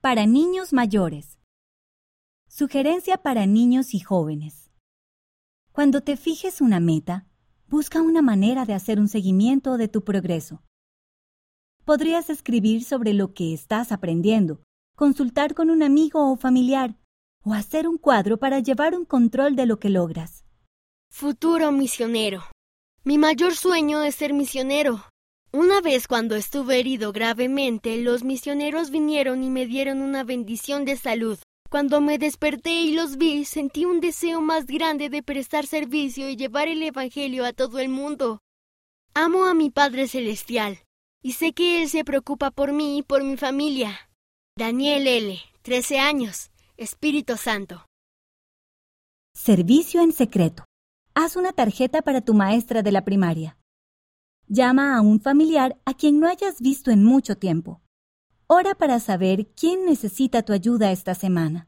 Para niños mayores. Sugerencia para niños y jóvenes. Cuando te fijes una meta, busca una manera de hacer un seguimiento de tu progreso. Podrías escribir sobre lo que estás aprendiendo, consultar con un amigo o familiar, o hacer un cuadro para llevar un control de lo que logras. Futuro misionero. Mi mayor sueño es ser misionero. Una vez cuando estuve herido gravemente, los misioneros vinieron y me dieron una bendición de salud. Cuando me desperté y los vi, sentí un deseo más grande de prestar servicio y llevar el Evangelio a todo el mundo. Amo a mi Padre Celestial, y sé que Él se preocupa por mí y por mi familia. Daniel L., 13 años, Espíritu Santo. Servicio en secreto. Haz una tarjeta para tu maestra de la primaria. Llama a un familiar a quien no hayas visto en mucho tiempo. Ora para saber quién necesita tu ayuda esta semana.